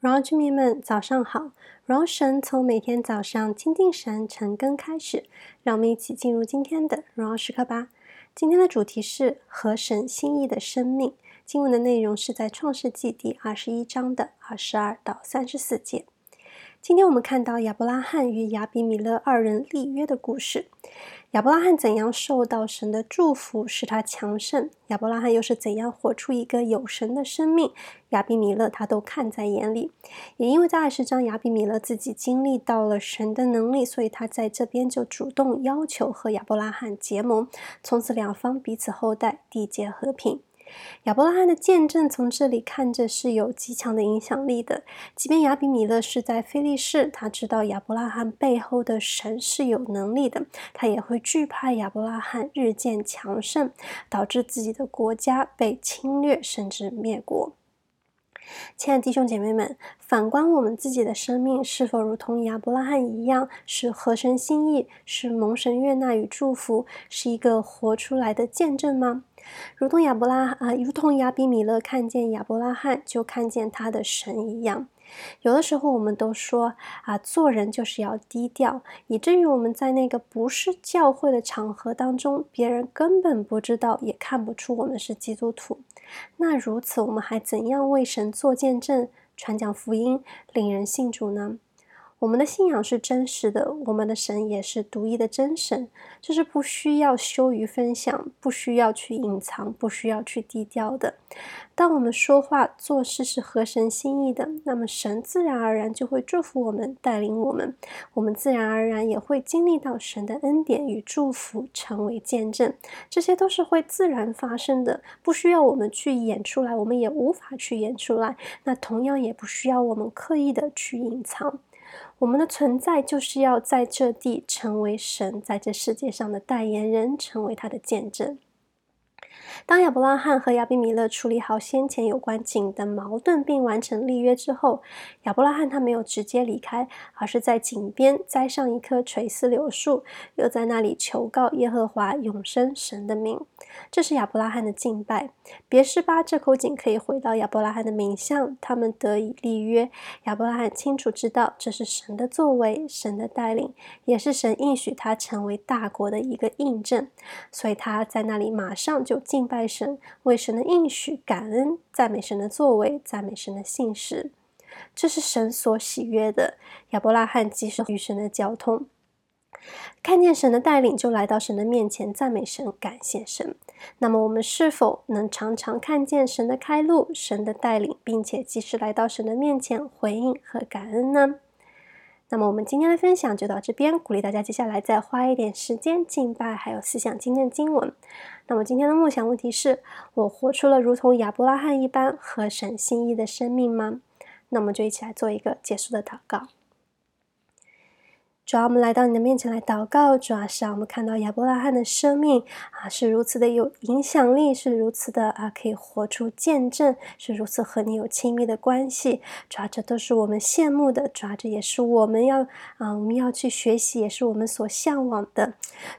荣耀居民们，早上好！荣耀神从每天早上亲近神晨更开始，让我们一起进入今天的荣耀时刻吧。今天的主题是河神心意的生命。经文的内容是在创世纪第二十一章的二十二到三十四节。今天我们看到亚伯拉罕与亚比米勒二人立约的故事。亚伯拉罕怎样受到神的祝福，使他强盛？亚伯拉罕又是怎样活出一个有神的生命？亚比米勒他都看在眼里。也因为在二十章，亚比米勒自己经历到了神的能力，所以他在这边就主动要求和亚伯拉罕结盟，从此两方彼此厚待，缔结和平。亚伯拉罕的见证从这里看着是有极强的影响力的。即便亚比米勒是在非利士，他知道亚伯拉罕背后的神是有能力的，他也会惧怕亚伯拉罕日渐强盛，导致自己的国家被侵略甚至灭国。亲爱的弟兄姐妹们，反观我们自己的生命，是否如同亚伯拉罕一样，是合神心意，是蒙神悦纳与祝福，是一个活出来的见证吗？如同亚伯拉啊，如同亚比米勒看见亚伯拉罕，就看见他的神一样。有的时候，我们都说啊，做人就是要低调，以至于我们在那个不是教会的场合当中，别人根本不知道，也看不出我们是基督徒。那如此，我们还怎样为神做见证、传讲福音、领人信主呢？我们的信仰是真实的，我们的神也是独一的真神，这是不需要羞于分享，不需要去隐藏，不需要去低调的。当我们说话做事是合神心意的，那么神自然而然就会祝福我们，带领我们，我们自然而然也会经历到神的恩典与祝福，成为见证。这些都是会自然发生的，不需要我们去演出来，我们也无法去演出来。那同样也不需要我们刻意的去隐藏。我们的存在就是要在这地成为神在这世界上的代言人，成为他的见证。当亚伯拉罕和亚比米勒处理好先前有关井的矛盾，并完成立约之后，亚伯拉罕他没有直接离开，而是在井边栽上一棵垂丝柳树，又在那里求告耶和华永生神的名。这是亚伯拉罕的敬拜。别是巴这口井可以回到亚伯拉罕的名下，他们得以立约。亚伯拉罕清楚知道这是神的作为，神的带领，也是神应许他成为大国的一个印证，所以他在那里马上就敬拜神，为神的应许感恩，赞美神的作为，赞美神的信实。这是神所喜悦的。亚伯拉罕及时与神的交通。看见神的带领，就来到神的面前赞美神、感谢神。那么，我们是否能常常看见神的开路、神的带领，并且及时来到神的面前回应和感恩呢？那么，我们今天的分享就到这边，鼓励大家接下来再花一点时间敬拜，还有思想今天的经文。那么，今天的梦想问题是：我活出了如同亚伯拉罕一般合神心意的生命吗？那么就一起来做一个结束的祷告。主要，我们来到你的面前来祷告。主要，是让我们看到亚伯拉罕的生命啊，是如此的有影响力，是如此的啊，可以活出见证，是如此和你有亲密的关系。主要，这都是我们羡慕的。主啊，这也是我们要啊，我们要去学习，也是我们所向往的。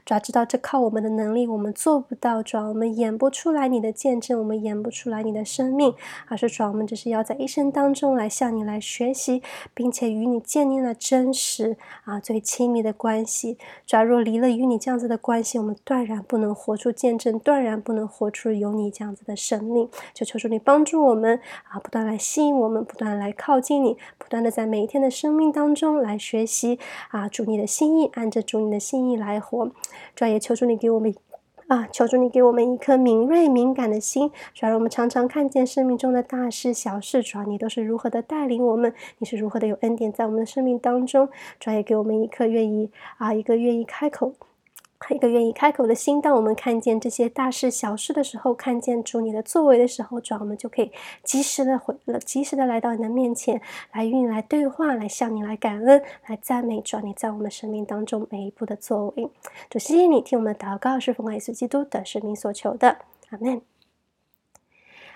主要，知道这靠我们的能力，我们做不到。主要，我们演不出来你的见证，我们演不出来你的生命。而是主要，我们只是要在一生当中来向你来学习，并且与你建立了真实啊，最。亲密的关系，假若离了与你这样子的关系，我们断然不能活出见证，断然不能活出有你这样子的生命。就求主你帮助我们啊，不断来吸引我们，不断来靠近你，不断的在每一天的生命当中来学习啊，主你的心意，按着主你的心意来活。主也求主你给我们。啊！求主你给我们一颗敏锐敏感的心，主要我们常常看见生命中的大事小事，主要你都是如何的带领我们，你是如何的有恩典在我们的生命当中，主要也给我们一颗愿意啊，一个愿意开口。一个愿意开口的心，当我们看见这些大事小事的时候，看见主你的作为的时候，主，我们就可以及时的回，及时的来到你的面前，来与你来对话，来向你来感恩，来赞美主你在我们生命当中每一步的作为。主，谢谢你听我们祷告，是奉耶稣基督的圣名所求的，阿门。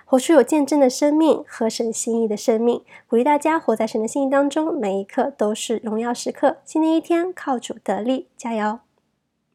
活出有见证的生命，合神心意的生命，鼓励大家活在神的心意当中，每一刻都是荣耀时刻。新的一天靠主得力，加油！